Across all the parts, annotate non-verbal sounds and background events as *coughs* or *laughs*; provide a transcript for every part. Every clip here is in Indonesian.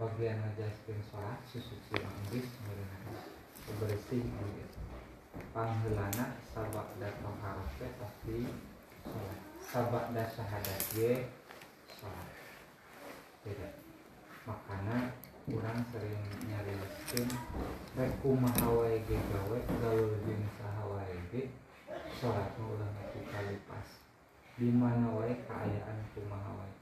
bagian ngajaskeun salat susuci Inggris meureun bersih gitu. Pangheulana sabak dan toharoh teh pasti salat sabak dan syahadat ge salat beda. Makana kurang sering nyari mesin rek kumaha wae ge gawe gaul jeung saha wae ge mah ulah kali pas. Di mana wae kaayaan kumaha wae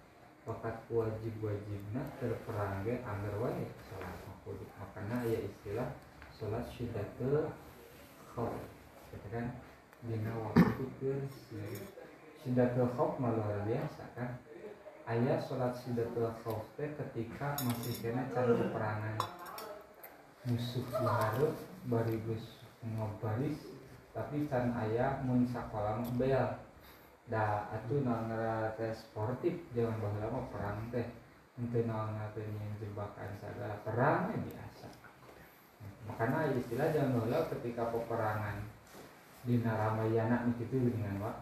wakat wajib-wajibna terperang ge anggar wae salat mah kudu makana aya istilah salat syiddatul khauf gitu kan dina waktu keur syiddatul khauf mah luar biasa kan? Ayat sholat sidatul khauf teh ketika masih kena can peperangan. Musuh diharut barigus ngobaris tapi can ayah mun sakola bel da atuh naon teh sportif jangan baheula mah perang teh. Henteu naon teh jebakan sagala perang biasa. Makanya istilah jangan baheula ketika peperangan di Naramayana gitu dengan wa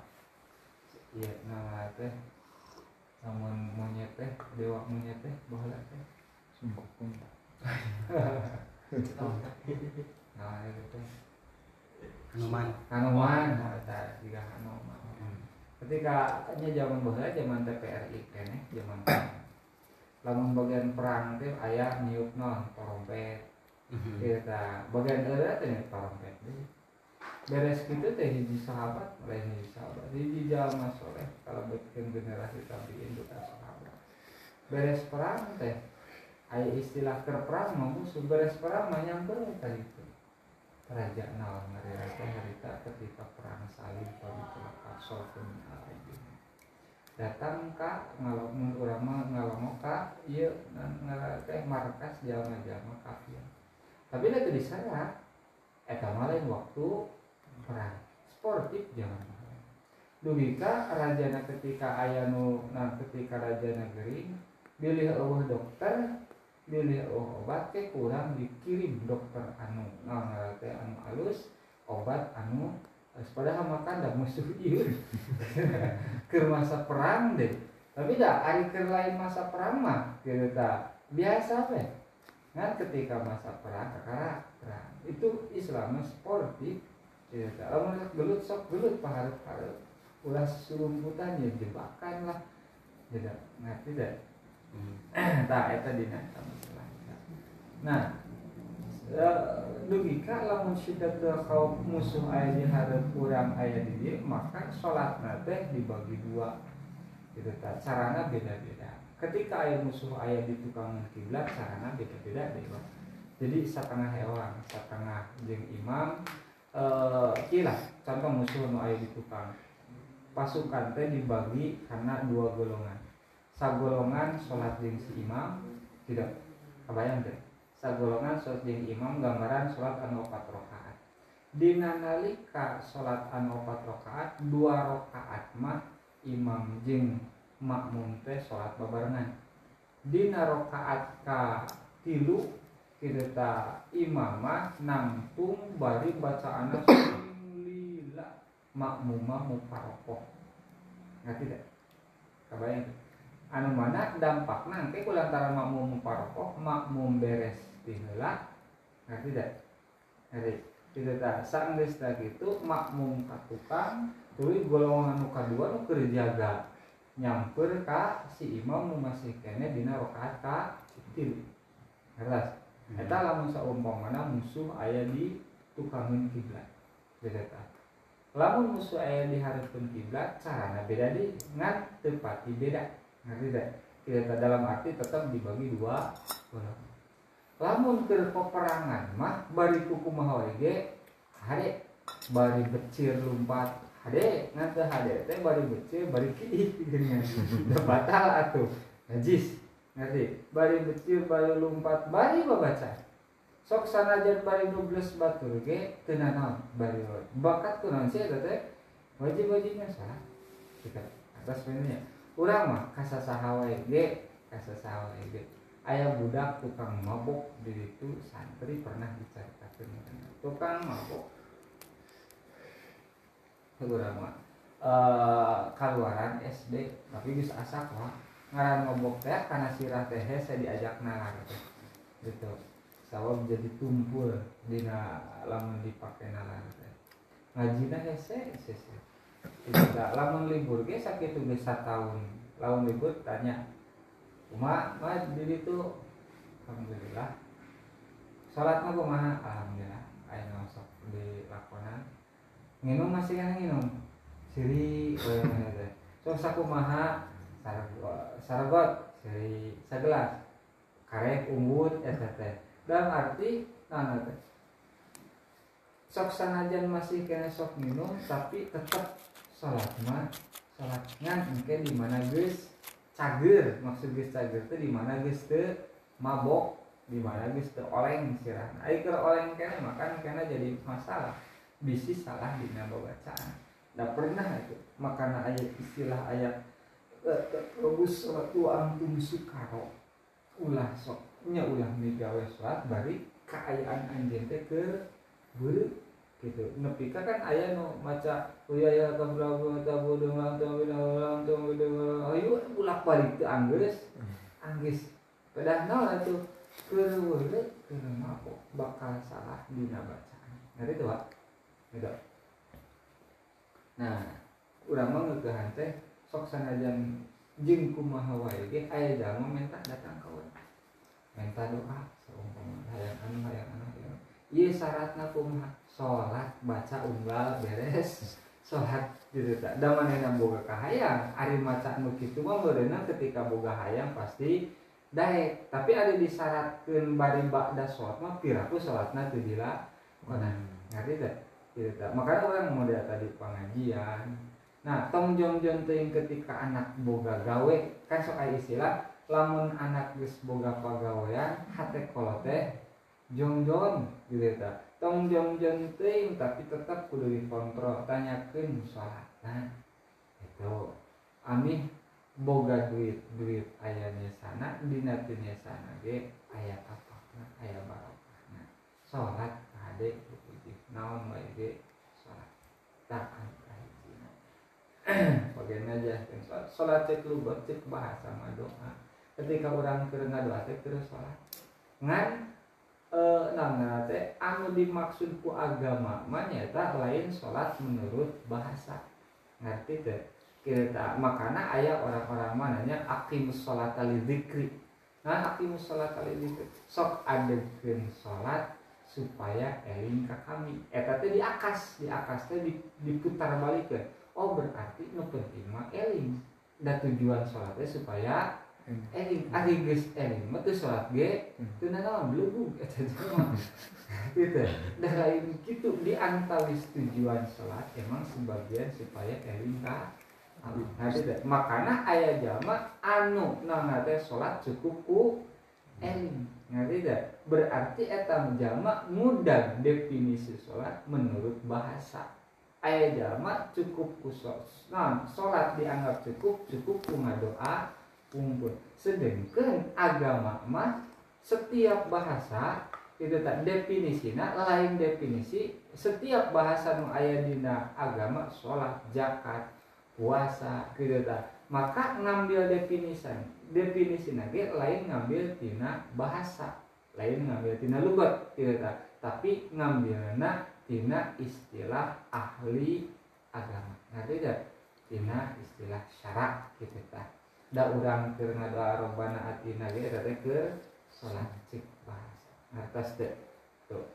iya nama teh. Namun monyet teh dewa monyet teh baheula teh. Sungguh pun *laughs* nah itu teh. Hanuman. Hanuman nah juga Hanuman ketika nya zaman baheula zaman TPRI keneh zaman *coughs* lamun bagian perang teh aya niup non trompet kita bagian era teh trompet beres gitu teh hiji sahabat lain hiji sahabat. Hiji jalma soleh kalau bikin generasi tabiin bukan sahabat. Beres perang teh aya istilah ker perang mah musuh beres perang nyamper tadi kerajaan naon ngarira teh harita ketika perang salib bagi celaka solfun alaihim datang ka ngalamun urang mah ngalamu ka? Ieu teh markas jalma-jalma kafir tapi itu di sana eta mah lain waktu perang sportif jangan dugika rajana ketika aya nu nah ketika raja negeri pilih eueuh dokter pilih eueuh obat ke kurang dikirim dokter anu. Nah teh anu alus obat anu padahal makan dah musuh *laughs* ieu. *laughs* Ke masa perang deh. Tapi dah hari ke lain masa perang mah gitu biasa teh. Kan ketika masa perang karena perang. Itu Islam sportif ya kalau gelut sok gelut paharap harap ulah surumputan ya jebakan lah tidak ngerti deh tak eta dina masalah nah dugika lamun syiddatul khauf musuh aya di kurang aya di dieu maka salatna teh dibagi dua. Gitu ta carana beda-beda. Ketika aya musuh aya di tukang kiblat carana beda-beda jadi setengah hewan setengah jeung imam eh kila contoh musuh nu aya di tukang pasukan teh dibagi karena dua golongan sagolongan sholat jeung si imam tidak. Kebayang deh sagolongan sholat jeung imam gambaran sholat anu opat rakaat dina nalika sholat anu opat rakaat dua rakaat mah imam jeung makmum teh sholat babarengan. Dina rakaat ka tilu kita imamah nampung bari bacaan lila makmumah muparokoh. Nggak tidak kebayang anu mana dampak nanti kulantaran makmum muparokoh makmum beres tihela nggak tidak jadi tidak tak sanggeus gitu makmum katukang tuluy golongan nu kadua nu keur jaga nyamper ka si imam nu masih kene dina rakaat ka tilu jelas Eta lamun saumpamana musuh aya di tukangan kiblat. Beda ta. Lamun musuh aya di hareupeun kiblat, carana beda di ngan teu pati beda. Ngerti teh? Kita dalam arti tetap dibagi dua golongan. Lamun keur peperangan mah bari kuku maha ge hade. Bari becir lumpat hade. Ngan teu hade teh bari becir bari kiih *laughs* dengan batal atuh. Najis. Ngerti? Bari becil bari lumpat bari babaca. Sok sanajan bari nubles batur ge teu naon? Bari bakat ku naon sih eta teh? Wajib-wajibnya salah. Kita atas ya urang mah kasasaha wae ge kasasaha wae ge aya budak tukang mabok di itu santri pernah diceritakeun tukang mabok. Urang mah uh, kaluaran SD tapi bisa asak lah ngaran ngobok teh karena sirah teh saya diajak nalar teh gitu. Sawab jadi tumpul dina lamun dipakai nalar teh ngajina hese hese tidak lamun libur ge sakit bisa tahun lamun libur tanya Uma, ma diri tuh alhamdulillah. Salat mah kumaha? Alhamdulillah aya ngosok di lakonan. Nginum masih kan nginum? Siri teh so sakumaha saragot siri sagelas. Karek unggul teh dalam arti nah sok sanajan masih kena sok minum tapi tetap sholat mah sholat ngan mungkin di mana guys cager maksud guys cager tuh di mana guys tuh mabok di mana guys tuh oleng sirah ayo ke oleng kena makan kena jadi masalah. Bisi salah di nama bacaan tidak pernah itu. Makanya ayat istilah ayat Bagus sholat tu antum sukaro ulah sok nya ulah migawe sholat bari keayaan anjing teh ke buru gitu. Nepika kan ayah no maca uya ya kablabu tabu dengan tabu dengan tabu dengan ayo bulak balik ke Anggris Anggris pedah nol itu keluar kenapa bakal salah dina bacaan. Ngerti tuh pak? Gitu. Nah urang mah ngegahan teh sok sanajan jeung kumaha wae ge aya jalma minta datang ka urang. Minta doa seumpama hayang anu hayang anu hayang ieu syaratna kumaha salat baca unggal beres salat gitu tak da manehna boga kahayang ari maca anu kitu mah beureunan ketika boga hayang pasti daek tapi ada disyaratkeun bari ba'da salat mah piraku salatna teu dilakonan ngerti teh gitu tak makanya orang model tadi pengajian. Nah tong jong jong ting ketika anak boga gawe kan sok aya istilah lamun anak geus boga pagawean hate kolote jong jong gitu tak tong jong jong ting tapi tetap kudu dikontrol tanyakan sholat nah itu amih boga duit duit ayahnya sana dinatinya sana ge ayah apa nah, ayah barokah nah sholat ade putih naon baik ge sholat tak kahijina bagian aja sholat sholat cek lugot cek bahasa mah doa ketika orang kerengah doa cek terus sholat ngan e, nana teh anu dimaksud ku agama nyata lain salat menurut bahasa. Ngerti teh? Kita makana ayah orang-orang mananya aqimus sholata lidzikri nah aqimus sholata lidzikri sok adekeun salat supaya eling ke kami. Eta teh diakas diakas teh diputar balik ke oh berarti nu penting mah eling. Dan tujuan sholatnya supaya eling ari geus eling mah teu sholat ge teu naon belum eta mah *laughs* gitu. Dan lain gitu di antawis tujuan sholat emang sebagian supaya eling ka Nah, makanya ayah jama anu nana teh sholat cukup ku eling ngerti tidak berarti etam jama mudah definisi sholat menurut bahasa. Ayat jama cukup kusos nah sholat dianggap cukup cukup kunga doa kumpul sedangkan agama mah setiap bahasa itu tak definisinya lain definisi setiap bahasa nu dina agama sholat zakat puasa gitu tak maka ngambil definisi definisi nage lain ngambil tina bahasa lain ngambil tina lugat tidak tak tapi ngambilna tina istilah ahli agama. Ngerti tidak tina istilah syarak gitu tak da urang keur ngadoa robbana atina ge eta teh ke salat cik bahasa atas teh tuh.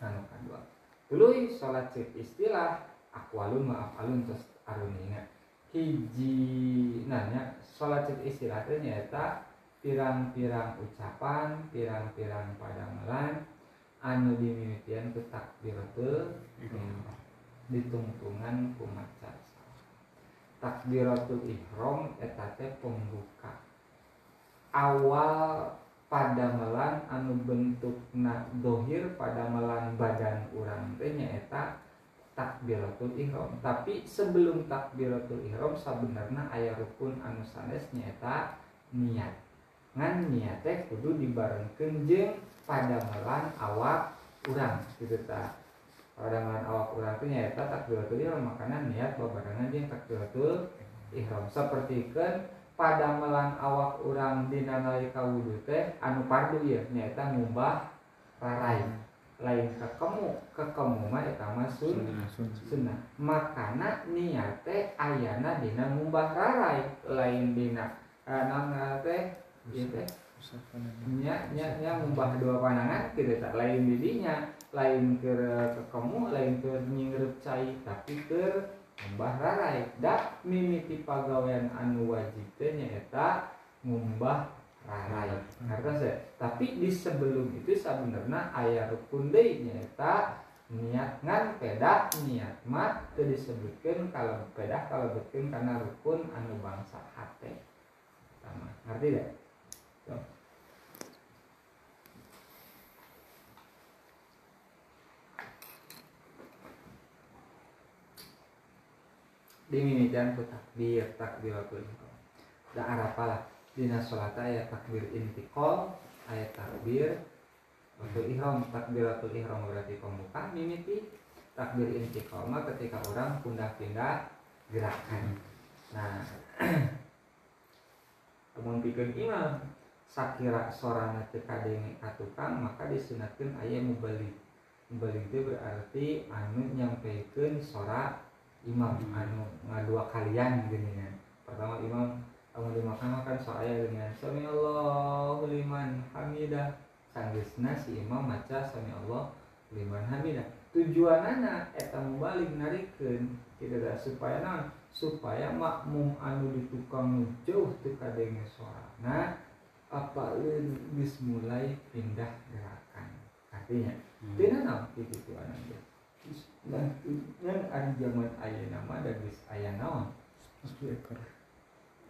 Anu kadua. Tuluy salat cik istilah akwalun maaf alun tos aruninga hiji nanya salat cik istilah teh nyaeta pirang-pirang ucapan pirang-pirang padamelan anu dimimitian ku takbiratul ditungtungan ku macan takbiratul ihram eta teh pembuka. Awal padamelan anu bentukna dohir padamelan badan urang teh nyaeta takbiratul ihram. Tapi sebelum takbiratul ihram sebenarnya ayah rukun anu sanes nyata niat. Ngan niat teh kudu dibarengkeun jeung padamelan awak urang gitu ta. Padamelan awak urang teh nyata takbiratul ihram makanya niat babarengan jeung takbiratul ihram. Sapertikeun pada melan awak orang dina nalika wudhu teh anu pardu ya nyata ngubah rarai lain ke kamu ke kamu mah eta mah sun sunnah. Makana niat teh ayana dina ngubah rarai lain dina nana teh ieu teh. Nya nya nya ngubah dua panangan tidak tak. Lain didinya lain ke kamu lain ke nyingrup cai tapi ke ngubah rarai. Dak mimiti pagawean anu wajib teh nyaeta ngubah rarai. Karena saya tapi di sebelum itu sebenarnya ayah rukun deui nyaeta niat ngan pedah niat mah teu disebutkeun kalau pedah kalau betkeun karena rukun anu bangsa hate. Sama ngerti deh so. Dimimikian ku takbir takbiratul ihram da arapa lah. Dina salat aya takbir intiqal aya takbir untuk ihram. Takbiratul ihram berarti pembuka mimiti. Takbir intiqal mah ketika orang pindah-pindah gerakan. Nah *clears throat* namun pikeun imam sakira sorana teu kadenge ka tukang maka disunatkeun aya mubalik mubalik itu berarti anu nyampaikan sora imam anu ngadua kalian gini ya. Pertama imam kamu dimakan makan soalnya dengan sami Allahu liman hamidah. Sanggeusna si imam maca sami Allah liman hamidah. Tujuanana eta mubalik narikeun kita dah supaya naon? Supaya makmum anu di tukang jauh teu kadenge suara nah apa geus mulai pindah gerakan. Artinya hmm. tina naon? Kitu ananda dan yang ada zaman ayah nama dan bis ayah naon? Satu ekor.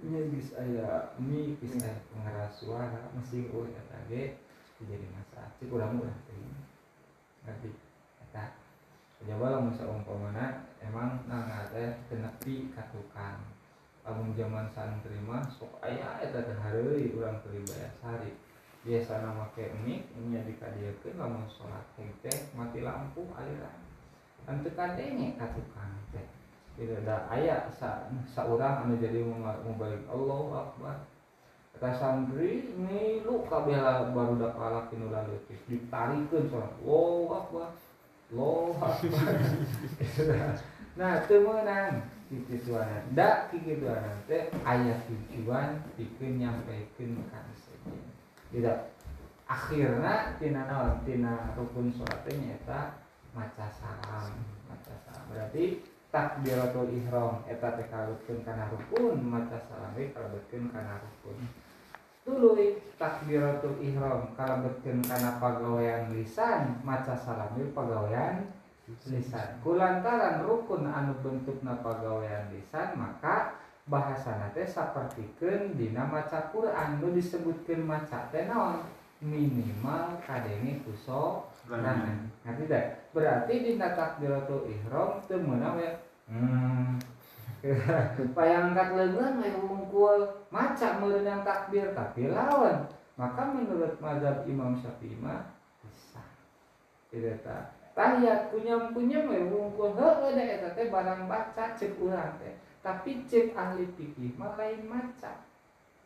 Nya bis ayah mi bis ayah pengeras suara mesin eta ge jadi masalah cik kurang murah tadi ngerti eta coba lah masa umpamana emang nang teh tenepi ka tukang lamun zaman santri mah sok aya eta teh hareui urang teu bayar sari biasa nama make mik nya dikadieukeun lamun salat teh mati lampu aliran Antu kadenge ka tukang teh. Tidak ada ayat sa, saurang anu jadi mubalik Allah Akbar. Kata santri milu kabeh baru dak lalaki nu leutik ditarikeun soal Allahu Akbar. Allahu Akbar. *laughs* nah, teu meunang kikituanan. Da kikituanan teh aya tujuan pikeun nyampaikeun ka sejen. Tidak akhirna tina naon tina rukun salat teh nyaeta maca salam maca salam berarti takbiratul ihram eta teh kalebetkeun kana rukun maca salam we kalebetkeun kana rukun. Tuluy takbiratul ihram kalebetkeun kana pagawean lisan maca salam we pagawean lisan. Kulantaran rukun anu bentukna pagawean lisan maka bahasana teh sapertikeun dina maca Quran. Nu disebutkeun maca teh naon? Minimal kadenge kusok Nah, ngerti tidak? Berarti di takbiratul ihram teu meunang ya. Hmm. *laughs* Payangkat leungeun we wungkul maca meureunang takbir tapi lawan. Maka menurut mazhab Imam Syafi'i mah bisa. Tidak tak. Tahiyat kunyam-kunyam we wungkul heueuh da eta teh barang baca cek urang teh. Tapi cek ahli fikih mah lain maca.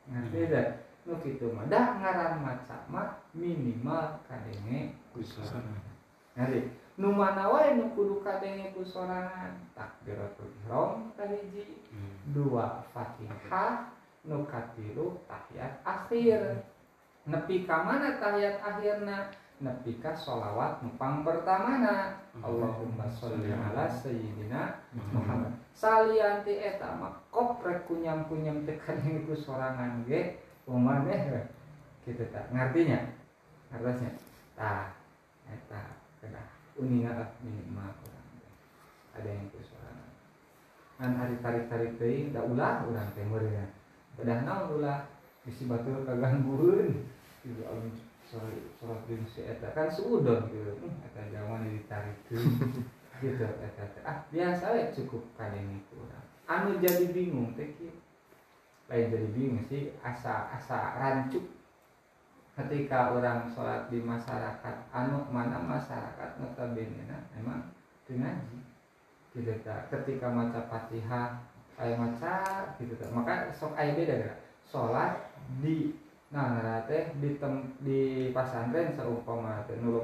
Ngerti tidak? Nu kitu mah dah ngaran maca mah minimal kadenge kusorangan. Ngerti? Nu mana wae nu kudu kadenge kusorangan? Takbiratul ihram kahiji hmm. dua Fatihah nu katilu tahiyat akhir. Nepi ka mana tahiyat akhirna? Nepi ka sholawat nupang pertamana Allahumma sholli ala sayyidina Muhammad. Salianti eta mah koprek kunyam-kunyam tekan ku sorangan ge umane gitu tak ngartinya artinya tah eta kena. Uninga minimal kurang ada yang kesuara kan hari tarik tarik teh da ulah urang teh meureun udah naon ulah? Bisi batur kaganggueun. Gitu alun sorot sorot jeung si eta. Kan suudon *laughs* gitu eta zaman ditarikeun gitu eta ah biasa we cukup kadenge kurang anu jadi bingung teh kieu lain jadi bingung sih asa asa rancuk ketika orang sholat di masyarakat anu mana masyarakat notabene nah emang ngaji gitu tak ketika maca fatihah ayat maca gitu tak maka sok ayat beda gak salat di nah teh di tem, di pasantren seumpama teh nu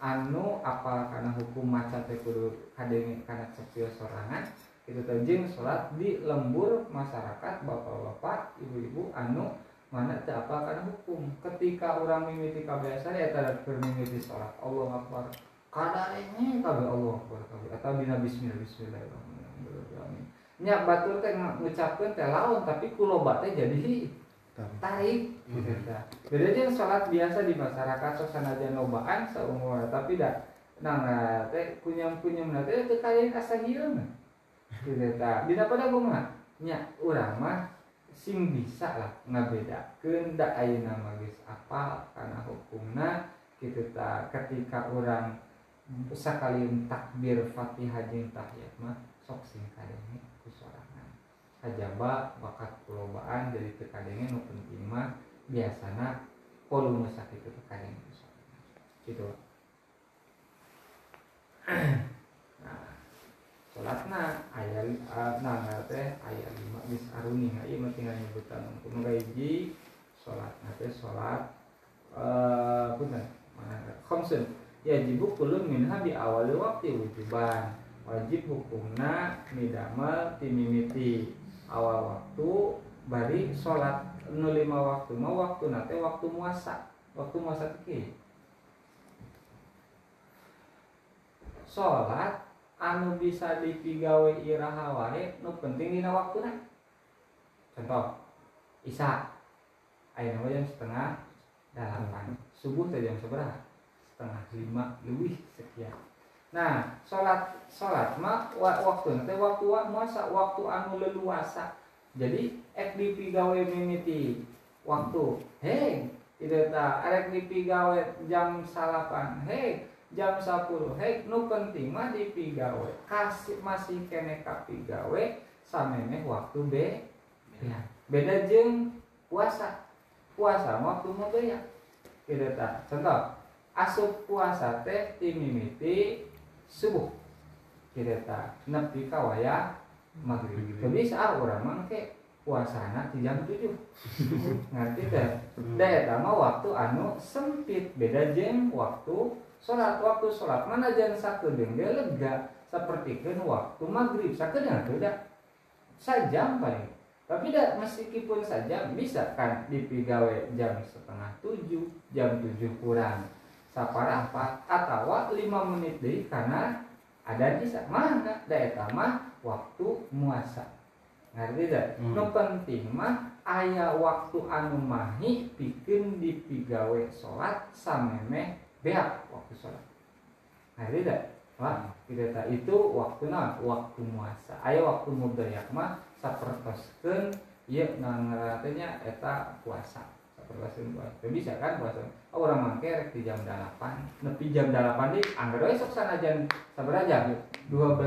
anu apa karena hukum maca teh kudu kadenge kana sorangan itu teh jeung salat di lembur masyarakat bapak-bapak ibu-ibu anu mana teh apa karena hukum. Ketika orang mimiti kabiasa ya tanda mimiti salat Allah akbar. Kadarnya kabeh Allah akbar kabeh. Atau dina bismillah bismillahirrahmanirrahim nya batur teh ngucapkeun teh laun tapi kuloba teh jadi tarik. gitu. Beda aja sholat biasa di masyarakat aja nobaan seumur tapi dah nah teh kunyam kunyam nanti itu kalian asa gitu. Dina pada urang mah sing bisa lah ngabedakeun da ayeuna mah geus apa karena hukumna gitu ta ketika orang sekali takbir Fatihah jeung tahiyat mah sok sing kadenge kajaba bakat perlombaan jadi tekadengnya nu penting mah biasana volume sakit itu gitu nah sholatna ayat *clears throat* nah teh ayat lima bis aruni. Nggak iya tinggal nyebutan untuk menggaji sholat. Nanti sholat. Eh mana khamsun ya jibu kulun minha di awal waktu wujuban. Wajib hukumna midamal timimiti. Awal waktu bari sholat. Nu lima waktu mau waktu nate waktu muasa. Waktu muasa tiki sholat anu bisa dipigawe iraha wae nu penting dina waktuna contoh isa ayat nama jam setengah delapan subuh teh jam seberapa setengah lima lebih sekian Nah, sholat sholat mah waktu nanti waktu muasa waktu anu leluasa. Jadi ek dipigawe mimiti waktu. Hei, tidak tak arek dipigawe jam salapan. Hei, jam 10. Hei, nu penting mah dipigawe. Kasih masih kene kapigawe samene waktu be. Ya. Beda jeng puasa. Puasa waktu mau ya. Tidak tak. Contoh, asup puasa teh timimiti subuh kita nepi kawaya maghrib tapi saat orang mangke puasana di jam tujuh *laughs* ngerti teh daya tama waktu anu sempit beda jeng waktu sholat waktu sholat mana jam satu deng dia lega. Seperti kan waktu maghrib sakedeng tidak? Sajam paling. Tapi tidak meskipun saja bisa kan dipigawe jam setengah tujuh jam tujuh kurang. Saparapat atau lima menit deh karena ada di mana? Daerah mah waktu muasa. Ngerti tidak hmm. no penting mah ayah waktu anu mahi bikin di pigawe sholat sameme beak waktu sholat. Ngerti tidak Wah, tidak tak itu waktu nah waktu muasa ayah waktu mudayak mah sapertoskeun ieu nangaratenya eta puasa. Sapertoskeun puasa. Bisa kan puasa? Oh, orang mangker di jam 8 nepi jam 8 di anggar we sok sanajan sabaraha jam 12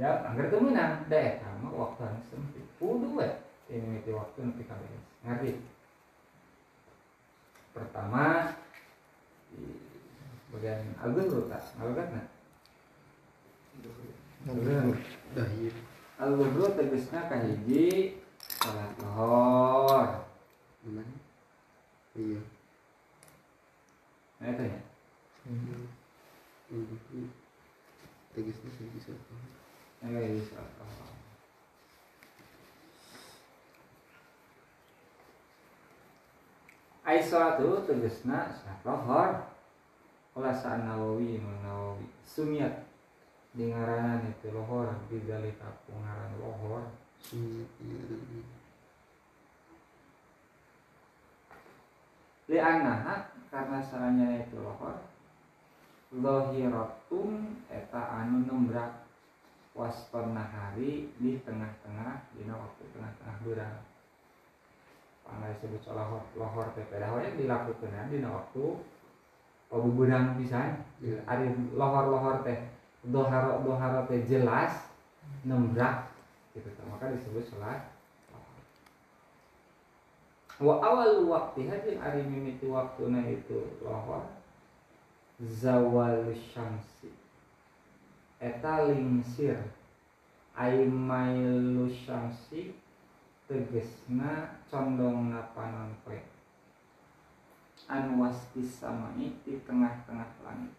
jam anggar teu meunang. Da eta mah waktu anu sempit kudu we ini waktu nepi ka ngerti? Pertama di bagian algun dulu tak ngalugat na algun dulu tegesna kahiji salat lohor iya. Nah itu ya. Tegasnya saya bisa. Ayo bisa. Aisyatu tegasna salat lohor. Ulasan Nawawi Nawawi Sumiat di ngaranan itu lohor di dalika pengaran lohor. Sumiat Li annaha karena saranya itu lohor Lohiratun eta anu nembrak nahari di tengah-tengah di waktu tengah-tengah bulan Pangai disebut lohor lohor teh pedahonya dilakukan di waktu pabuburan bisa ada lohor-lohor teh doharo doharo teh jelas nembrak gitu maka disebut sholat wa awal waktu hajin ari mimiti waktuna itu lohor zawal syamsi. Eta lingsir. Aimailu syamsi tegesna condong panon poe anu wastis samai di tengah-tengah langit.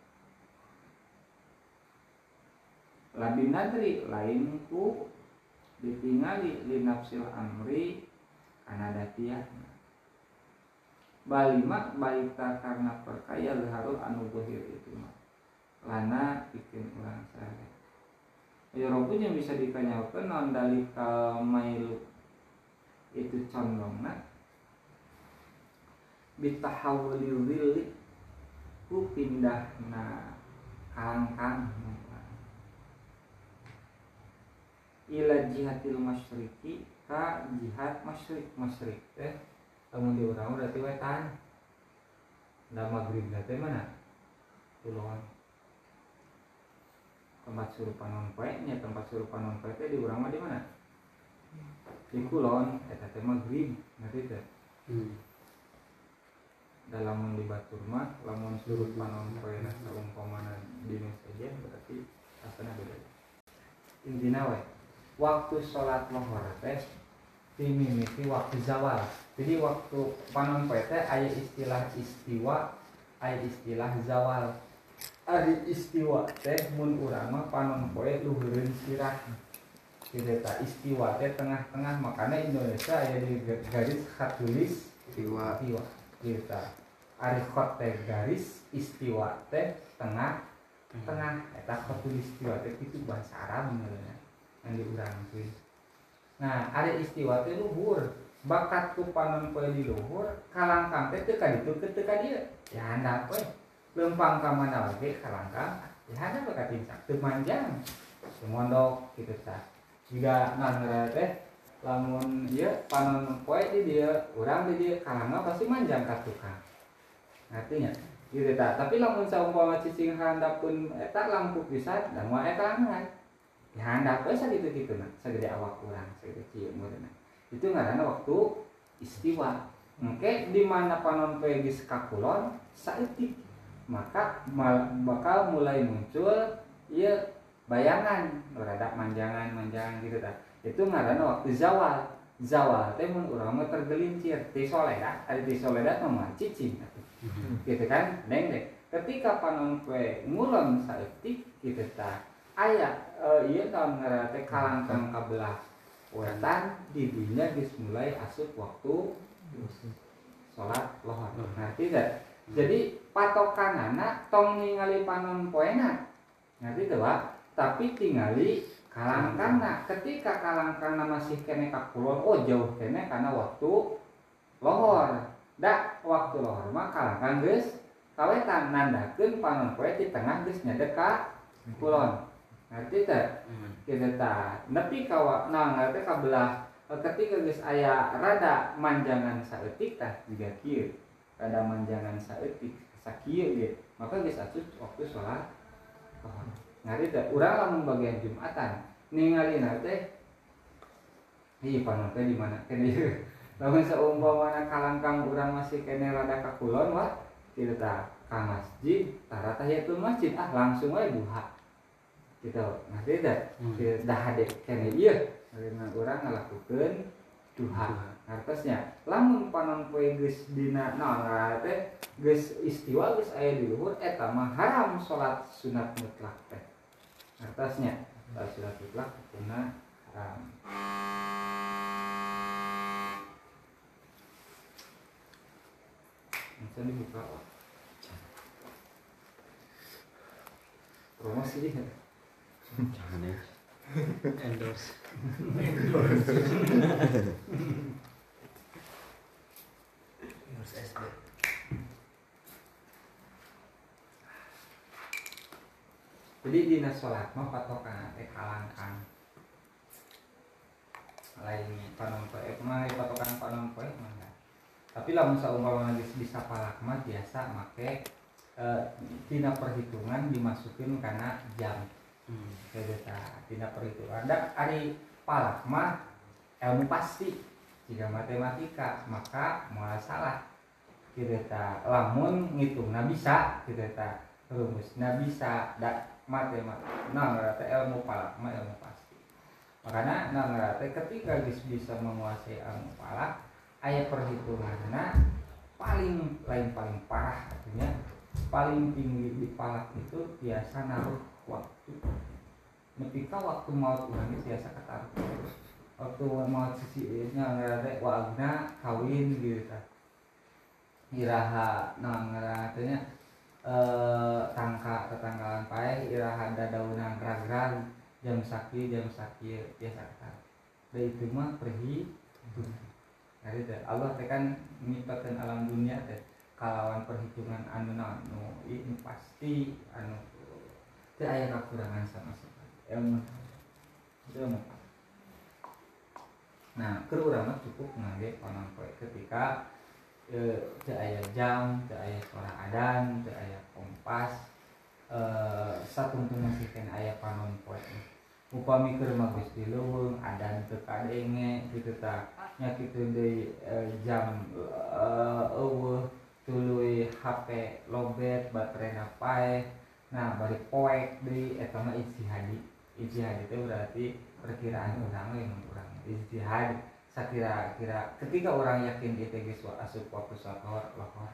Labi nadri lain ku ditingali li nafsil amri karena datiahna balima baita karena perkaya leharul anu bohir itu mah lana bikin ulang saya ya yang bisa dikanyakan non dalika mailu itu condongna bitahawulil willi ku pindah na kalangkang ila jihadil masyriki ka jihad masyrik masyrik teh kamu di orang berarti wetan. Da maghrib teh mana? Kulon tempat surupan non tempat surupan non teh di urang mah di mana kulon eta teh maghrib ngerti teh hmm. dalam di batur mah lamun suruh panon poe na saumpamana dina saja berarti asana beda. Intina we waktu sholat lohor teh dimimiti waktu zawal. Jadi waktu panon poe teh aya istilah istiwa aya istilah zawal. Ari istiwa teh mun urang mah panon poe luhureun sirah kita istiwa. Teh tengah-tengah makanya Indonesia aya di garis khatulis istiwa. Istiwa. Kita ari teh garis istiwa teh tengah tengah. eta khatulis istiwa teh itu bahasa Arab sebenarnya yang diurangkeun nah ada istiwa teh luhur. Bakat ku panon poe di luhur kalangkang teh teu ka ditu teu ka dieu ya handap we lempang ka mana lagi kalangkang. Ya handap ka tincak teu manjang. Teu mondok tah jika nangra teh lamun ieu panon poe di dia urang di dia kalangga pasti manjang ka artinya gitu tak tapi lamun saumpama cicing handap pun eta lampu bisa dan mau eta angkat ya handap we sagitu gitu nah sagede awak kurang sagede cieu meureunna itu ngaranna waktu istiwa. Oke di mana panon poe geus kakulon saeutik. Maka bakal mulai muncul iya bayangan rada manjangan manjangan gitu tak itu ngaranna waktu zawal. Zawal teh mun urang mah tergelincir. Ti soledat ari ti soledat mah cicing mhm. gitu kan? Neng deh. Ketika panon poe ngulon saeutik gitu tak ayah uh, iya tahun ngerate kalangkang kabelah wetan didinya geus mulai asup waktu sholat lohor. Ngerti tidak jadi patokan anak tong ningali panon poena. Ngerti tidak tapi tinggali kalangkangna ketika kalangkangna masih kene kakulon oh jauh kene karena waktu lohor. Dak waktu lohor mah kalangkang geus kawetan. Nandakeun panon poe di tengah geus nyadek ka kulon. Ngerti tak hmm. kita tak tapi kawa nah ngerti kabelah eh, ketika guys ayah rada manjangan saetik tah juga kieu. Rada manjangan saetik sakieu gitu maka guys atuh waktu sholat ngerti tak urang lamun bagian jumatan. Ningali nate iya panon teh di mana? Kene lamun *laughs* saumpamana kalangkang urang masih kene rada kakulon wah. Tidak tak ka masjid tara tahiyatul masjid. Ah langsung wae gitu. Nah tidak hmm. dah ada kene iya karena orang ngelakukan duha. Artosnya lamun panon poe geus dina naon teh geus istiwa geus aya di luhur eta mah haram salat sunat mutlak teh artosnya salat sunat mutlak kuna haram. Bisa dibuka promosi dia. Jangan ya. Endorse. Endorse. Endorse jadi dinas sholat mah patokan teh kalangkang lain panon poe mah patokan panon poe mah tapi lah musa umpama bisa palak mah biasa make eh, tina perhitungan dimasukin karena jam. Hmm. tidak perhitungan. Ada hari palak mah ilmu pasti jika matematika maka mau salah. Kita lamun ngitung nah bisa kita rumus nah bisa dak matematika nah ngerti ilmu palak mah ilmu pasti. Makanya nah ngerti ketika bisa menguasai ilmu palak ayah perhitungan nah paling lain paling parah artinya paling tinggi di palak itu biasa naruh waktu. Ketika waktu mau Tuhan itu biasa kataruh waktu mau sisi nya ngerade wagna kawin gitu. Kan iraha nah ngeratenya eh tangka tetanggalan pae iraha dadaunan ragrag jam sakit jam sakit biasa kataruh dari itu mah perhi Nah, itu Allah tekan menipakan alam dunia teh kalawan perhitungan anu anu ini pasti anu teu aya kekurangan sama sekali. Ilmu ilmu nah keur cukup ngage panampoe ketika aya jam aya suara adan teu aya kompas. E, satungtung masih kan aya panompoe upami keur mah geus di leuweung adan teu kadenge kitu tah nya kitu deui jam eueuh tuluy HP lobet baterai napai nah bari poek deui eta mah ijtihadi. Ijtihadi itu berarti perkiraan orang yang kurang ijtihad sakira-kira ketika orang yakin itu geus asup waktu sholat lohor lohor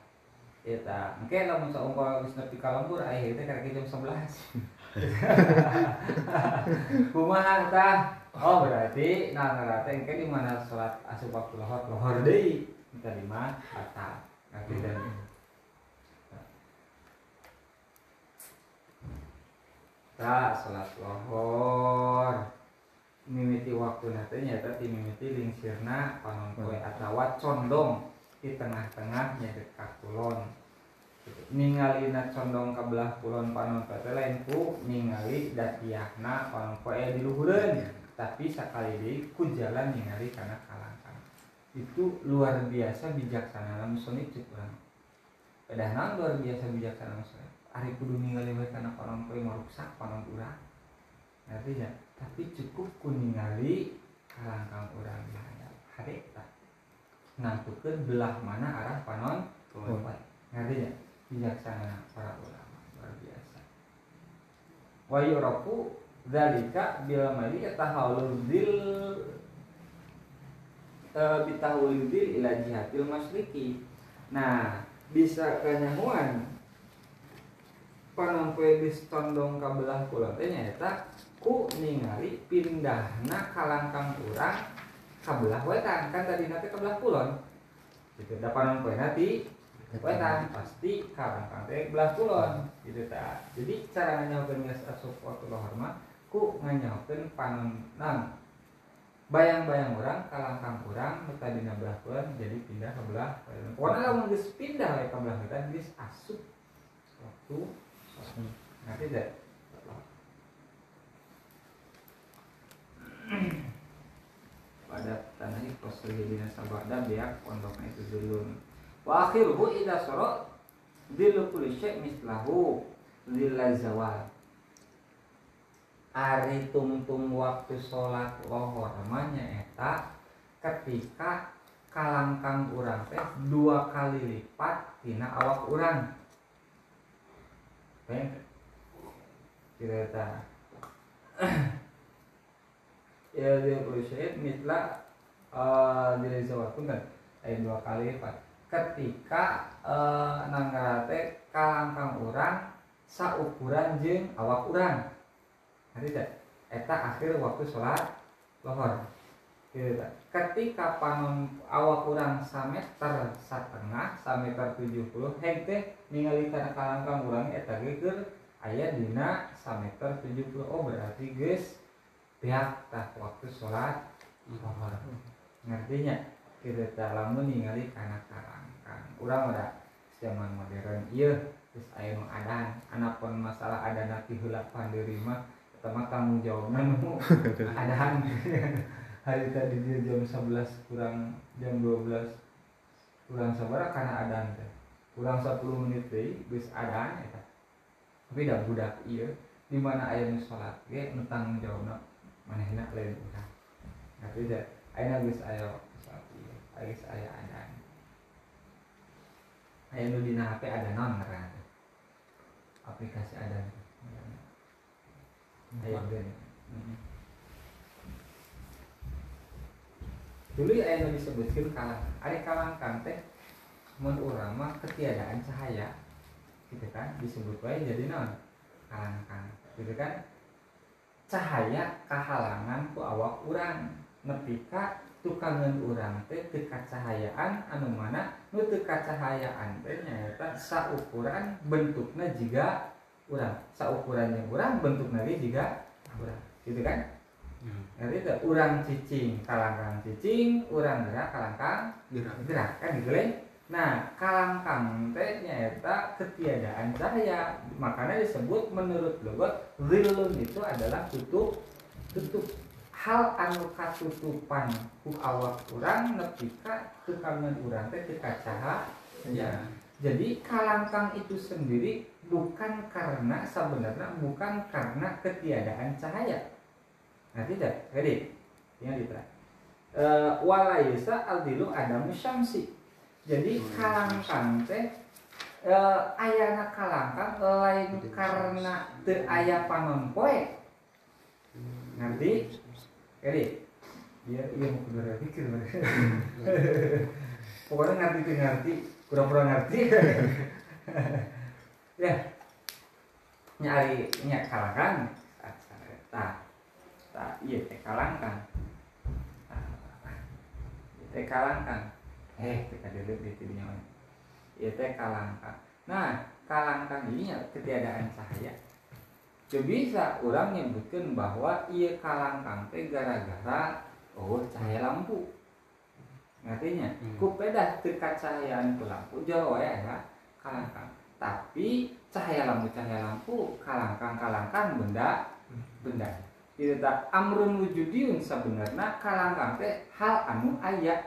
eta engke lamun saumpama geus nepi ka lembur aya teh karek jam 11 kumaha tah? Oh berarti nah ngarate engke di mana sholat asup waktu lohor lohor deui kita di batal nanti dan tak sholat lohor mimiti waktu nanti nyata ti mimiti lingsirna panon poe atawa condong di tengah-tengah dekat kulon. Ningalina condong ke belah kulon panon poe lain ku ningali datiahna panon poe di luhureun tapi sekali di ku jalan ningali karena kalangkang itu luar biasa bijaksana lamun soni cek urang. Padahal luar biasa bijaksana maksudnya hari kudu ningali we kana panon poe maruksak panon urang. Ngerti ya tapi cukup ku ningali kalangkang urang di hadap hade tak nantukeun belah mana arah panon poe ngerti ya? Bijaksana para ulama luar biasa. Wa yuraku zalika bila mali tahawul dil e, bitahawul dil ila jihatil masriki nah bisa kanyahuan panompoe geus condong ka belah kulon teh nyaeta ku ningali pindahna kalangkang urang ka belah wetan. Kan tadi nanti ka belah kulon. Gitu da panompoe nanti wetan pasti kalangkang teh belah kulon. Gitu ta. Jadi cara nganyakeun geus asup lohor mah ku nganyakeun panon bayang-bayang orang kalangkang orang tadi belah kulon jadi pindah ke belah pokoknya lamun pindah ke belah wetan geus asup waktu ngerti tidak pada tanah ini pos dina sabada biak pondoknya itu dulu wa akhiruhu idza sara dilu kulli mislahu lila zawal. Ari tungtung waktu sholat lohor namanya eta ketika kalangkang urang teh dua kali lipat tina awak urang. Dia berusia mitla eh, dua kali lipat ketika uh, nanggarate kalangkang orang saukuran jeng awak orang nanti hari eta akhir waktu sholat lohor ketika panon awak kurang sameter setengah sameter 70 hekte ningali tanah kalangkang kurang eta geger ayah dina sameter 70 oh berarti guys pihak tah waktu sholat lohor ngertinya? Kita teh lamun ningali kana kalangkang urang udah zaman modern. Iya terus aya nu adan anapun masalah adan ti heula pandeurima pertama tanggung jawabna nu *laughs* adahan hari tadi dia jam 11 kurang jam 12 kurang sabar karena adan teh kurang 10 menit deh geus adan tapi dah budak iya. Di mana aya nu salat ge nu tanggung jawabna manehna lain urang tapi dah ayeuna geus aya salat ieu geus aya adan aya nu dina HP ada non ngaran aplikasi adan aya ben. Dulu aya nu disebutkeun kalang ari kalangkang teh mun urang mah ketiadaan cahaya gitu kan disebut wae jadi naon kalangkang gitu kan cahaya kehalangan ku awak urang. Nepi ka tukangan urang teh teu cahayaan anu mana? Nu teu cahayaan teh nyaeta saukuran bentukna jiga urang. Saukurannya urang bentukna ge jiga urang. Gitu kan? Nanti itu urang cicing kalangkang cicing urang gerak kalangkang gerak. gerak kan gitu nah kalangkang teh nyaeta ketiadaan cahaya. Makanya disebut menurut logot zilun itu adalah tutup tutup hal anu katutupan ku awak urang nepi ka tukangan urang teh cahaya ya jadi kalangkang itu sendiri bukan karena sebenarnya bukan karena ketiadaan cahaya Nah tidak, ready? Ingat itu. E, walaisa aldilu adamu syamsi. Jadi Hmm, kalangkang teh e, ayana kalangkang lain karena teu aya panompoe. Ngerti? Ready? Biar iya mau kudu pikir *laughs* Pokoknya ngerti teu ngerti, pura-pura ngerti. *laughs* ya. Nyari nya kalangkang. Tah, tak iya teh kalangkang Nah, teh kalangkang eh teh dulu di tidinya iya teh kalangkang nah kalangkang ini ya ketiadaan cahaya. Jadi bisa orang nyebutkan bahwa iya kalangkang teh gara-gara oh cahaya lampu. Ngertinya? Hmm. ku cahayaan ku lampu jauh ya ya kalangkang. Tapi cahaya lampu cahaya lampu kalangkang kalangkang benda benda. Itu tak amrun wujudiun sebenarnya kalangkang teh hal anu aya.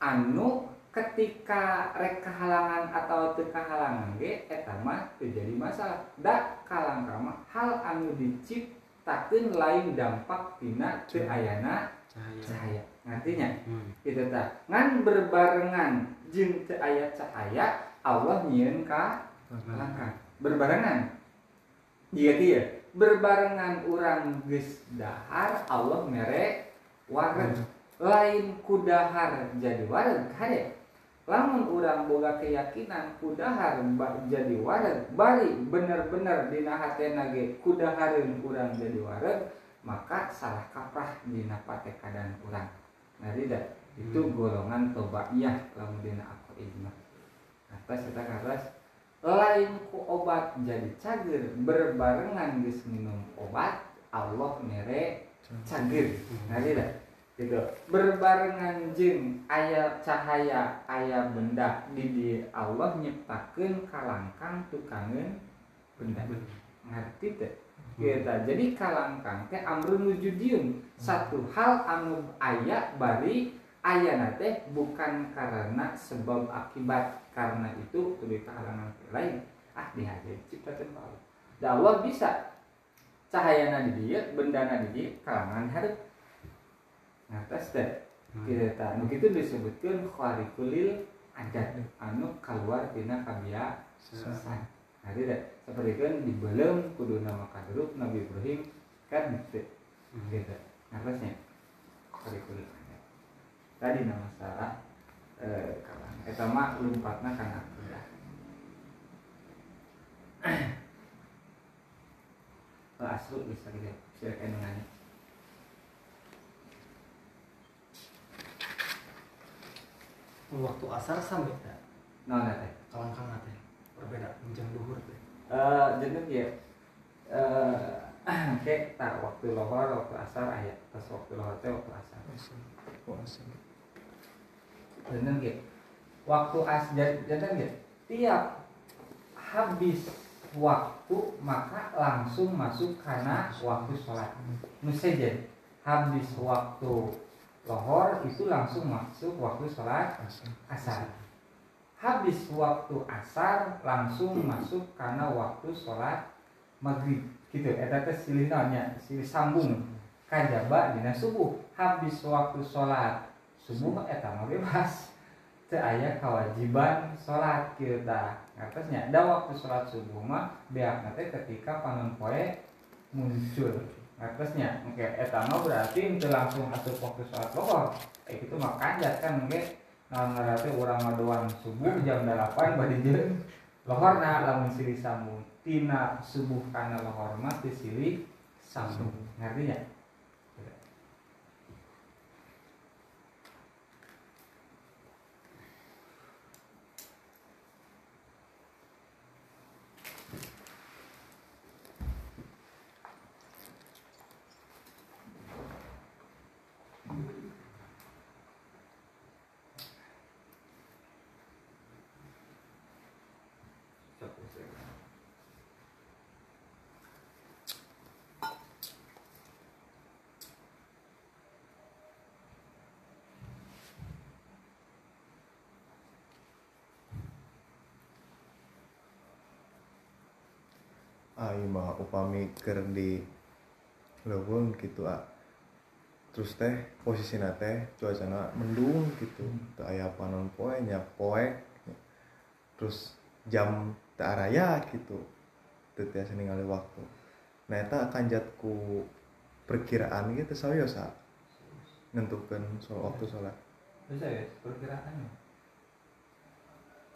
Anu ketika rek kehalangan atau teu kahalangan ge eta mah teu jadi masalah. Da kalangkang mah hal anu diciptakeun lain dampak tina teu ayana cahaya. cahaya. Ngartinya hmm. itu tak ngan berbarengan jeung teu aya cahaya Allah nyieun ka kalangkang berbarengan. Iya kieu berbarengan orang geus dahar Allah mere wareg. Lain kudahar jadi wareg kade lamun urang boga keyakinan kudahar jadi wareg bari bener-bener dina ge kudahareun urang jadi wareg maka salah kaprah dina patekadan urang. Nah tidak itu Hmm. golongan tobaiyah lamun dina aku ijma atas eta karas lain ku obat jadi cager berbarengan geus minum obat Allah mere cager. Nah tidak gitu. Berbarengan jeung aya cahaya aya benda di di Allah nyiptakeun kalangkang tukangeun benda. Ngerti teh? Gitu jadi kalangkang teh amrun satu hal anu aya bari ayana teh bukan karena sebab akibat karena itu kudu kahalangan lain. Ah dihajar ciptakeun ku Allah da Allah bisa. Cahayana di dieu bendana di dieu kalangan hareup ngatas teh kita tahu begitu disebutkan kharikulil adat anu keluar tina kabiasaan nah tidak. Seperti kan di belum kudu nama kadruk Nabi Ibrahim kan gitu gitu nafasnya kharikulil adat tadi nama salah eh, kalang eta mah lumpatna kana kuda Oh, *clears throat* asli bisa gitu silakan nanya waktu asar sampai tak nah teh. Kalangkang teh berbeda menjang luhur teh. Eh, jadi ya eh *clears throat* kayak tak waktu lohor waktu asar ayat pas waktu lohor teh waktu asar. Jadi gitu waktu as jadi gitu tiap habis waktu maka langsung masuk karena waktu sholat. Musajid habis waktu lohor itu langsung masuk waktu sholat asar. Habis waktu asar langsung masuk karena waktu sholat maghrib. Gitu eta teh silih naonnya silih sambung. Kajaba dina subuh. Habis waktu sholat subuh eta mah bebas. Teu aya kewajiban sholat kieu tah. Ngartosnya da waktu sholat subuh mah beakna teh ketika panon poe muncul ngatesnya oke eta mah berarti itu langsung asup sholat lohor kayak gitu mah kanjat kan oke. Nah ngerti orang mah doang subuh jam 8 badi jeung lohor nah lamun silih sambung. Tina subuh kana lohor mah teu silih sambung. Ngerti ya Ayo mah upami keur di leuweung gitu ah. Terus teh posisina teh cuacana mendung gitu. Teu aya panon poe nya poe. Terus jam teu araya gitu. Teu tiasa ningali waktu. Nah eta kanjat ku perkiraan gitu sayosa nentukeun soal waktu sholat bisa ya perkiraannya?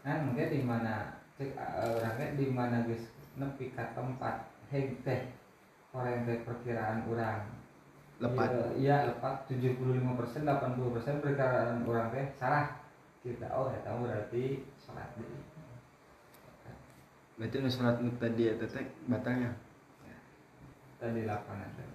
Kan mungkin di mana cek eh, orangnya di mana guys nepi ka tempat. Heg teh orang teh perkiraan orang. Lepat. Iya lepat. 75 persen 80 persen perkiraan orang teh salah. Kita oh ya tahu berarti sholat di berarti nu sholat nu tadi eta teh batalnya tadi lapangan teh